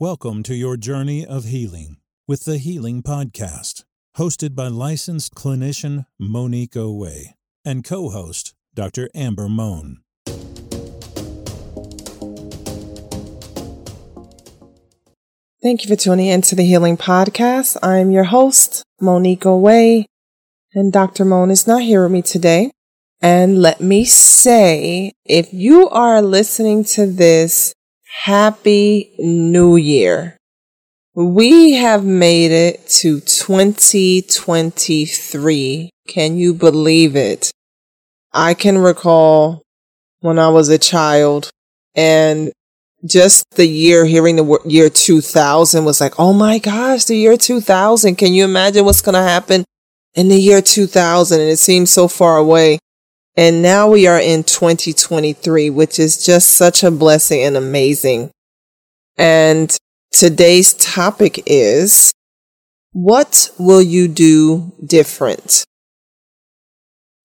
Welcome to your journey of healing with the Healing Podcast, hosted by licensed clinician Monique Owe and co host Dr. Amber Moan. Thank you for tuning in to the Healing Podcast. I'm your host, Monique Owe, and Dr. Moan is not here with me today. And let me say, if you are listening to this, happy new year. We have made it to 2023. Can you believe it? I can recall when I was a child and just the year, hearing the year 2000 was like, oh my gosh, the year 2000. Can you imagine what's going to happen in the year 2000? And it seems so far away. And now we are in 2023, which is just such a blessing and amazing. And today's topic is what will you do different?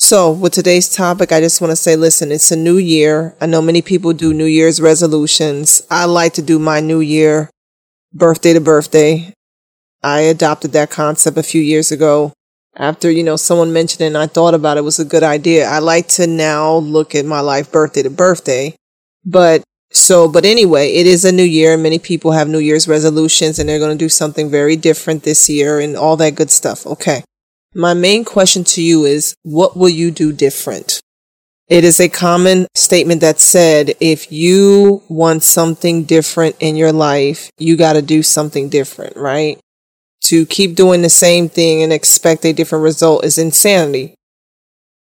So with today's topic, I just want to say, listen, it's a new year. I know many people do New Year's resolutions. I like to do my new year birthday to birthday. I adopted that concept a few years ago after, you know, someone mentioned it and I thought about it, it was a good idea. I like to now look at my life birthday to birthday, but so, but anyway, it is a new year. And many people have New Year's resolutions and they're going to do something very different this year and all that good stuff. Okay. My main question to you is, what will you do different? It is a common statement that said, if you want something different in your life, you got to do something different, right? To keep doing the same thing and expect a different result is insanity.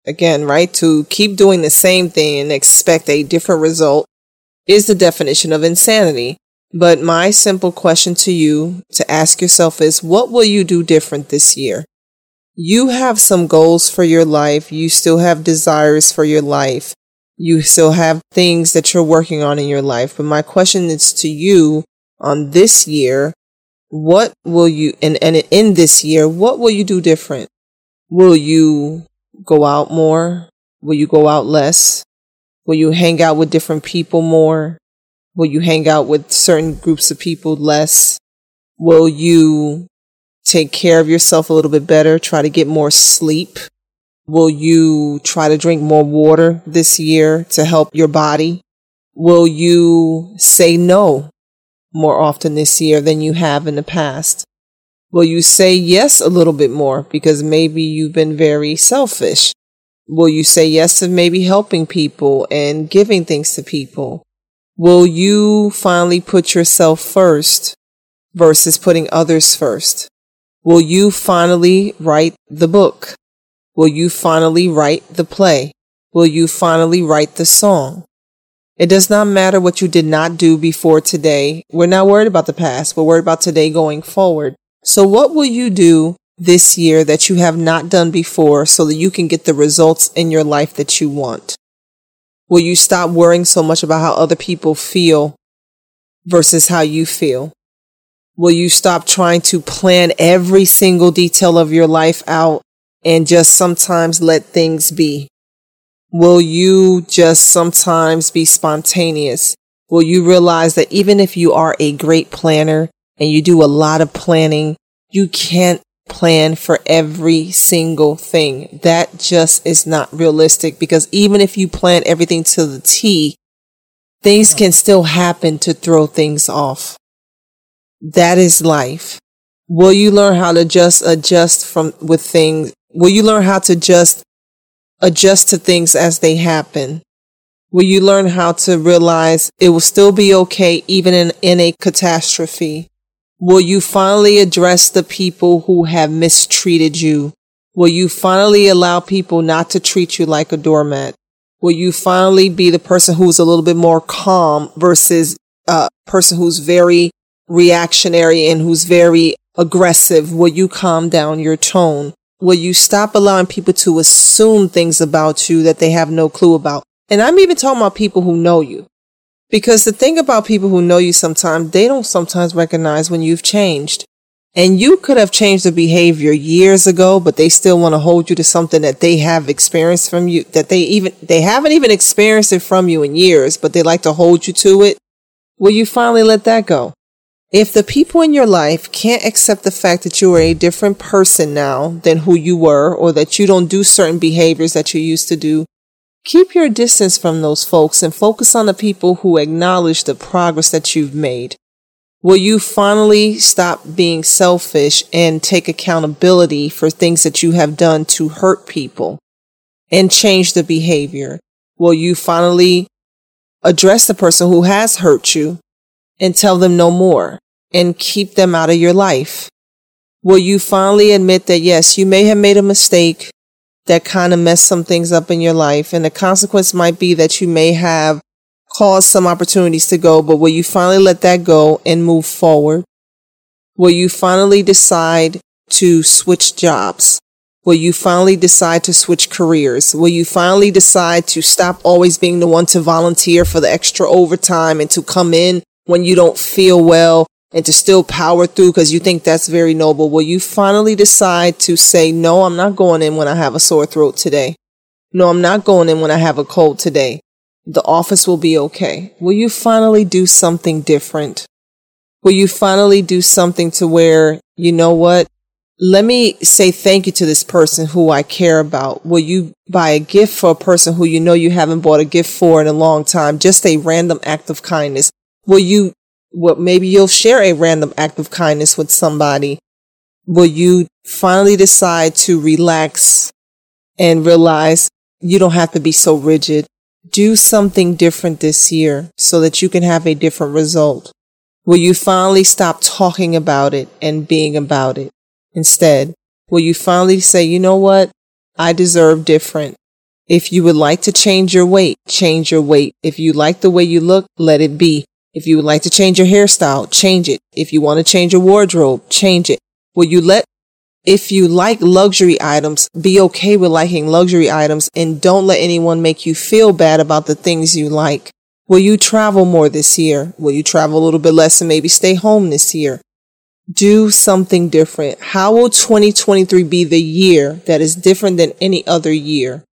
Again, right? To keep doing the same thing and expect a different result is the definition of insanity. But my simple question to you to ask yourself is, what will you do different this year? you have some goals for your life. You still have desires for your life. You still have things that you're working on in your life. But my question is to you on this year. What will you, and, and in this year, what will you do different? Will you go out more? Will you go out less? Will you hang out with different people more? Will you hang out with certain groups of people less? Will you take care of yourself a little bit better, try to get more sleep? Will you try to drink more water this year to help your body? Will you say no more often this year than you have in the past? Will you say yes a little bit more because maybe you've been very selfish? Will you say yes to maybe helping people and giving things to people? Will you finally put yourself first versus putting others first? Will you finally write the book? Will you finally write the play? Will you finally write the song? It does not matter what you did not do before today. We're not worried about the past. We're worried about today going forward. So what will you do this year that you have not done before so that you can get the results in your life that you want? Will you stop worrying so much about how other people feel versus how you feel? Will you stop trying to plan every single detail of your life out and just sometimes let things be? Will you just sometimes be spontaneous? Will you realize that even if you are a great planner and you do a lot of planning, you can't plan for every single thing. That just is not realistic because even if you plan everything to the T, things can still happen to throw things off. That is life. Will you learn how to just adjust from with things? Will you learn how to just adjust to things as they happen? Will you learn how to realize it will still be okay even in, in a catastrophe? Will you finally address the people who have mistreated you? Will you finally allow people not to treat you like a doormat? Will you finally be the person who's a little bit more calm versus a person who's very reactionary and who's very aggressive, will you calm down your tone? Will you stop allowing people to assume things about you that they have no clue about? And I'm even talking about people who know you. Because the thing about people who know you sometimes, they don't sometimes recognize when you've changed. And you could have changed the behavior years ago, but they still want to hold you to something that they have experienced from you, that they even, they haven't even experienced it from you in years, but they like to hold you to it. Will you finally let that go? If the people in your life can't accept the fact that you are a different person now than who you were, or that you don't do certain behaviors that you used to do, keep your distance from those folks and focus on the people who acknowledge the progress that you've made. Will you finally stop being selfish and take accountability for things that you have done to hurt people and change the behavior? Will you finally address the person who has hurt you and tell them no more? And keep them out of your life? Will you finally admit that yes, you may have made a mistake that kind of messed some things up in your life and the consequence might be that you may have caused some opportunities to go, but will you finally let that go and move forward? Will you finally decide to switch jobs? Will you finally decide to switch careers? Will you finally decide to stop always being the one to volunteer for the extra overtime and to come in when you don't feel well and to still power through because you think that's very noble, will you finally decide to say, no, I'm not going in when I have a sore throat today? No, I'm not going in when I have a cold today. The office will be okay. Will you finally do something different? Will you finally do something to where, you know what? Let me say thank you to this person who I care about. Will you buy a gift for a person who you know you haven't bought a gift for in a long time? Just a random act of kindness. Will you what maybe you'll share a random act of kindness with somebody. Will you finally decide to relax and realize you don't have to be so rigid? Do something different this year so that you can have a different result. Will you finally stop talking about it and being about it instead? Will you finally say, you know what? I deserve different. If you would like to change your weight, change your weight. If you like the way you look, let it be. If you would like to change your hairstyle, change it. If you want to change your wardrobe, change it. Will you let, if you like luxury items, be okay with liking luxury items and don't let anyone make you feel bad about the things you like. Will you travel more this year? Will you travel a little bit less and maybe stay home this year? Do something different. How will 2023 be the year that is different than any other year?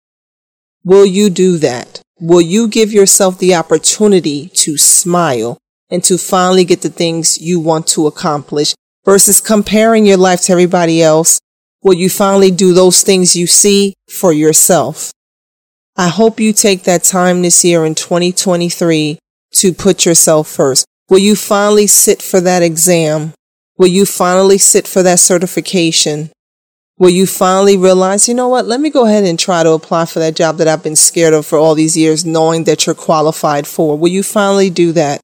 Will you do that? Will you give yourself the opportunity to smile and to finally get the things you want to accomplish versus comparing your life to everybody else? Will you finally do those things you see for yourself? I hope you take that time this year in 2023 to put yourself first. Will you finally sit for that exam? Will you finally sit for that certification? Will you finally realize, you know what, let me go ahead and try to apply for that job that I've been scared of for all these years, knowing that you're qualified for? Will you finally do that?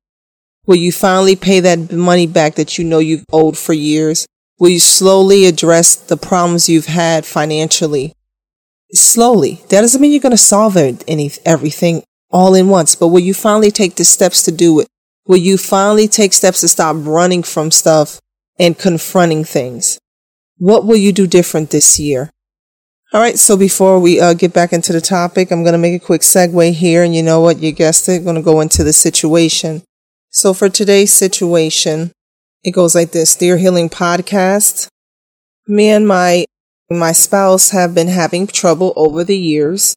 Will you finally pay that money back that you know you've owed for years? Will you slowly address the problems you've had financially? Slowly. That doesn't mean you're going to solve any, everything all in once, but will you finally take the steps to do it? Will you finally take steps to stop running from stuff and confronting things? What will you do different this year? All right, so before we uh, get back into the topic, I'm going to make a quick segue here. And you know what? You guessed it. I'm going to go into the situation. So for today's situation, it goes like this Dear Healing Podcast. Me and my my spouse have been having trouble over the years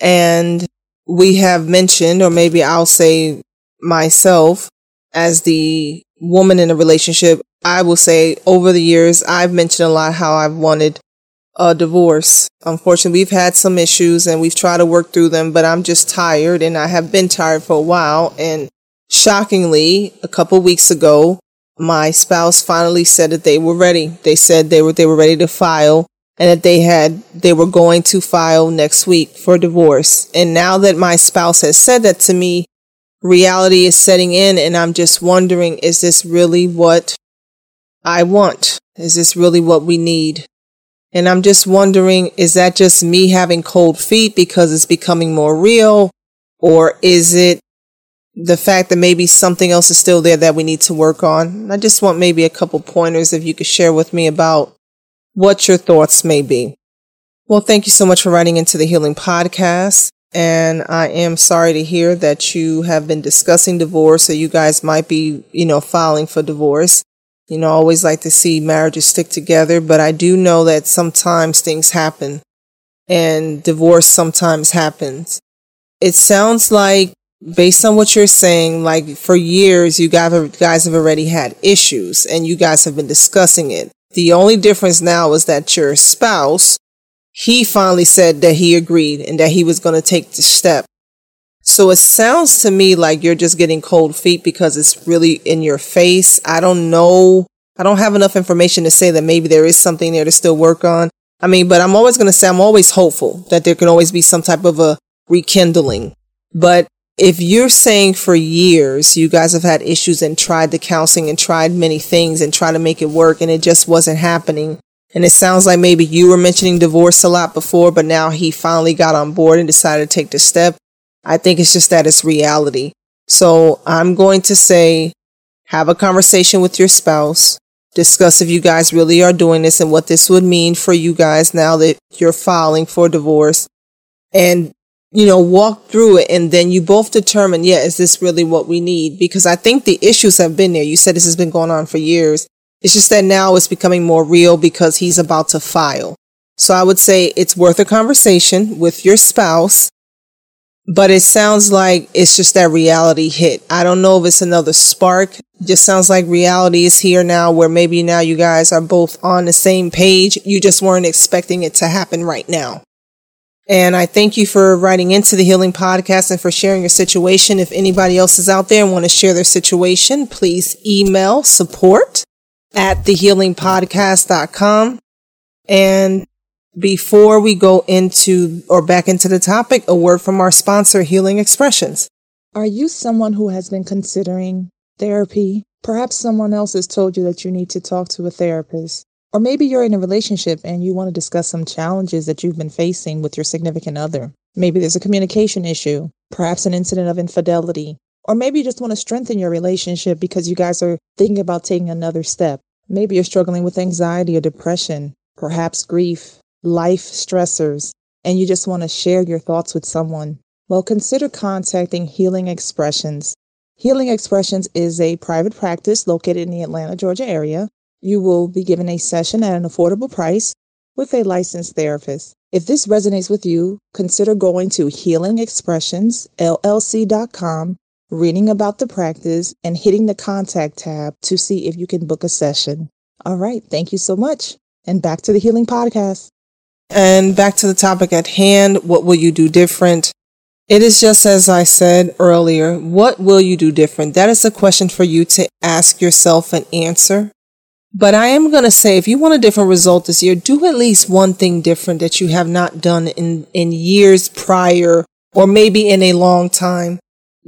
and we have mentioned or maybe I'll say myself as the woman in a relationship I will say over the years, I've mentioned a lot how I've wanted a divorce. Unfortunately, we've had some issues and we've tried to work through them, but I'm just tired and I have been tired for a while. And shockingly, a couple weeks ago, my spouse finally said that they were ready. They said they were, they were ready to file and that they had, they were going to file next week for divorce. And now that my spouse has said that to me, reality is setting in and I'm just wondering, is this really what I want? Is this really what we need? And I'm just wondering, is that just me having cold feet because it's becoming more real? Or is it the fact that maybe something else is still there that we need to work on? I just want maybe a couple pointers if you could share with me about what your thoughts may be. Well, thank you so much for writing into the Healing Podcast. And I am sorry to hear that you have been discussing divorce, or you guys might be, you know, filing for divorce. You know, I always like to see marriages stick together, but I do know that sometimes things happen and divorce sometimes happens. It sounds like based on what you're saying, like for years, you guys have already had issues and you guys have been discussing it. The only difference now is that your spouse, he finally said that he agreed and that he was going to take the step. So it sounds to me like you're just getting cold feet because it's really in your face. I don't know. I don't have enough information to say that maybe there is something there to still work on. I mean, but I'm always going to say I'm always hopeful that there can always be some type of a rekindling. But if you're saying for years you guys have had issues and tried the counseling and tried many things and tried to make it work and it just wasn't happening, and it sounds like maybe you were mentioning divorce a lot before, but now he finally got on board and decided to take the step. I think it's just that it's reality. So I'm going to say have a conversation with your spouse, discuss if you guys really are doing this and what this would mean for you guys now that you're filing for divorce. And you know, walk through it and then you both determine, yeah, is this really what we need? Because I think the issues have been there. You said this has been going on for years. It's just that now it's becoming more real because he's about to file. So I would say it's worth a conversation with your spouse, but it sounds like it's just that reality hit. I don't know if it's another spark. It just sounds like reality is here now where maybe now you guys are both on the same page. You just weren't expecting it to happen right now. And I thank you for writing into the Healing Podcast and for sharing your situation. If anybody else is out there and want to share their situation, please email support at thehealingpodcast.com. And before we go into or back into the topic, a word from our sponsor, Healing Expressions. Are you someone who has been considering therapy? Perhaps someone else has told you that you need to talk to a therapist. Or maybe you're in a relationship and you want to discuss some challenges that you've been facing with your significant other. Maybe there's a communication issue, perhaps an incident of infidelity, or maybe you just want to strengthen your relationship because you guys are thinking about taking another step. Maybe you're struggling with anxiety or depression, perhaps grief, life stressors, and you just want to share your thoughts with someone. Well, consider contacting Healing Expressions. Healing Expressions is a private practice located in the Atlanta, Georgia area. You will be given a session at an affordable price with a licensed therapist. If this resonates with you, consider going to healingexpressionsllc.com, reading about the practice, and hitting the contact tab to see if you can book a session. All right. Thank you so much. And back to the Healing Podcast. And back to the topic at hand. What will you do different? It is just as I said earlier. What will you do different? That is a question for you to ask yourself and answer. But I am going to say if you want a different result this year, do at least one thing different that you have not done in, in years prior or maybe in a long time.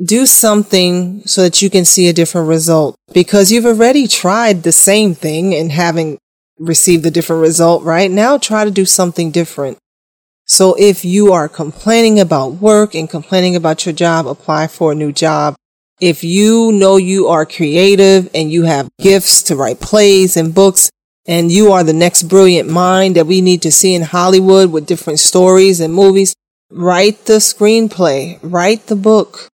Do something so that you can see a different result because you've already tried the same thing and haven't received the different result, right? Now try to do something different. So if you are complaining about work and complaining about your job, apply for a new job. If you know you are creative and you have gifts to write plays and books, and you are the next brilliant mind that we need to see in Hollywood with different stories and movies, write the screenplay, write the book,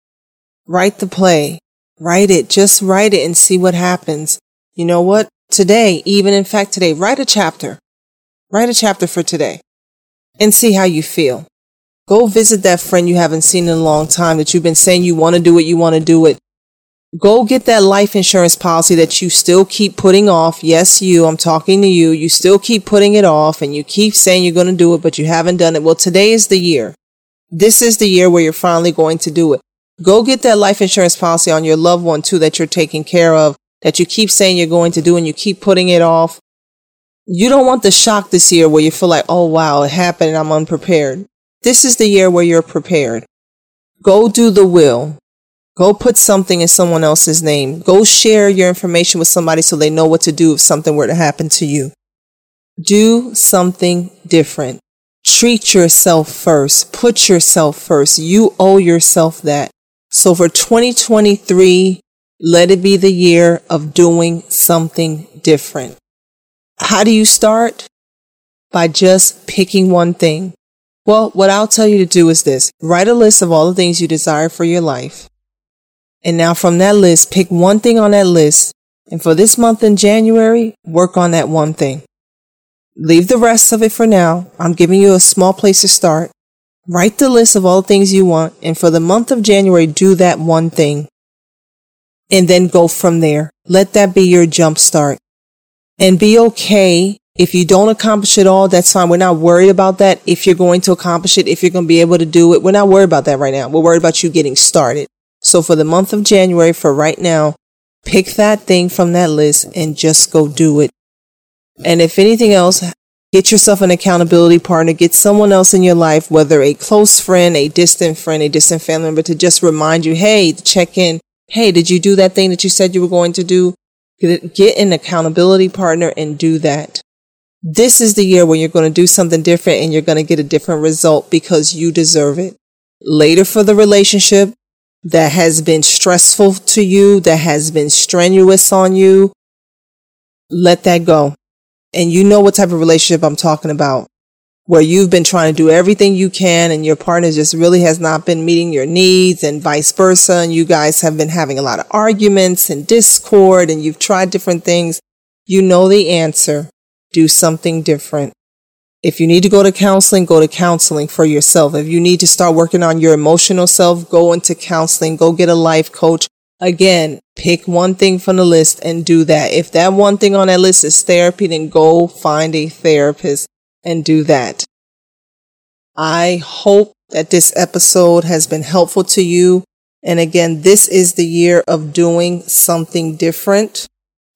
write the play, write it, just write it and see what happens. You know what? Today, even in fact today, write a chapter. Write a chapter for today and see how you feel. Go visit that friend you haven't seen in a long time that you've been saying you want to do it, you want to do it. Go get that life insurance policy that you still keep putting off. Yes, you, I'm talking to you. You still keep putting it off and you keep saying you're going to do it, but you haven't done it. Well, today is the year. This is the year where you're finally going to do it. Go get that life insurance policy on your loved one too that you're taking care of, that you keep saying you're going to do and you keep putting it off. You don't want the shock this year where you feel like, oh wow, it happened and I'm unprepared. This is the year where you're prepared. Go do the will. Go put something in someone else's name. Go share your information with somebody so they know what to do if something were to happen to you. Do something different. Treat yourself first. Put yourself first. You owe yourself that. So for 2023, let it be the year of doing something different. How do you start? By just picking one thing. Well, what I'll tell you to do is this write a list of all the things you desire for your life. And now from that list, pick one thing on that list. And for this month in January, work on that one thing. Leave the rest of it for now. I'm giving you a small place to start. Write the list of all the things you want. And for the month of January, do that one thing. And then go from there. Let that be your jump start. And be okay if you don't accomplish it all, that's fine. We're not worried about that. If you're going to accomplish it, if you're going to be able to do it, we're not worried about that right now. We're worried about you getting started. So for the month of January, for right now, pick that thing from that list and just go do it. And if anything else, get yourself an accountability partner, get someone else in your life, whether a close friend, a distant friend, a distant family member to just remind you, Hey, check in. Hey, did you do that thing that you said you were going to do? Get an accountability partner and do that. This is the year when you're going to do something different and you're going to get a different result because you deserve it. Later for the relationship that has been stressful to you, that has been strenuous on you, let that go. And you know what type of relationship I'm talking about, where you've been trying to do everything you can and your partner just really has not been meeting your needs and vice versa. And you guys have been having a lot of arguments and discord and you've tried different things. You know the answer do something different. If you need to go to counseling, go to counseling for yourself. If you need to start working on your emotional self, go into counseling, go get a life coach. Again, pick one thing from the list and do that. If that one thing on that list is therapy, then go find a therapist and do that. I hope that this episode has been helpful to you. And again, this is the year of doing something different.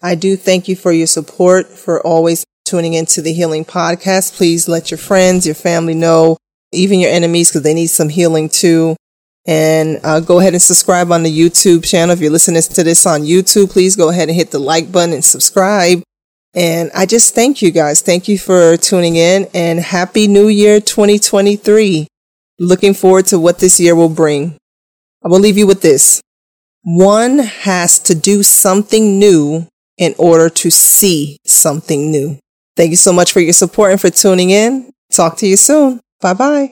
I do thank you for your support, for always tuning into the Healing Podcast. Please let your friends, your family know, even your enemies, because they need some healing too. And uh, go ahead and subscribe on the YouTube channel. If you're listening to this on YouTube, please go ahead and hit the like button and subscribe. And I just thank you guys. Thank you for tuning in and happy new year 2023. Looking forward to what this year will bring. I will leave you with this. One has to do something new in order to see something new. Thank you so much for your support and for tuning in. Talk to you soon. Bye bye.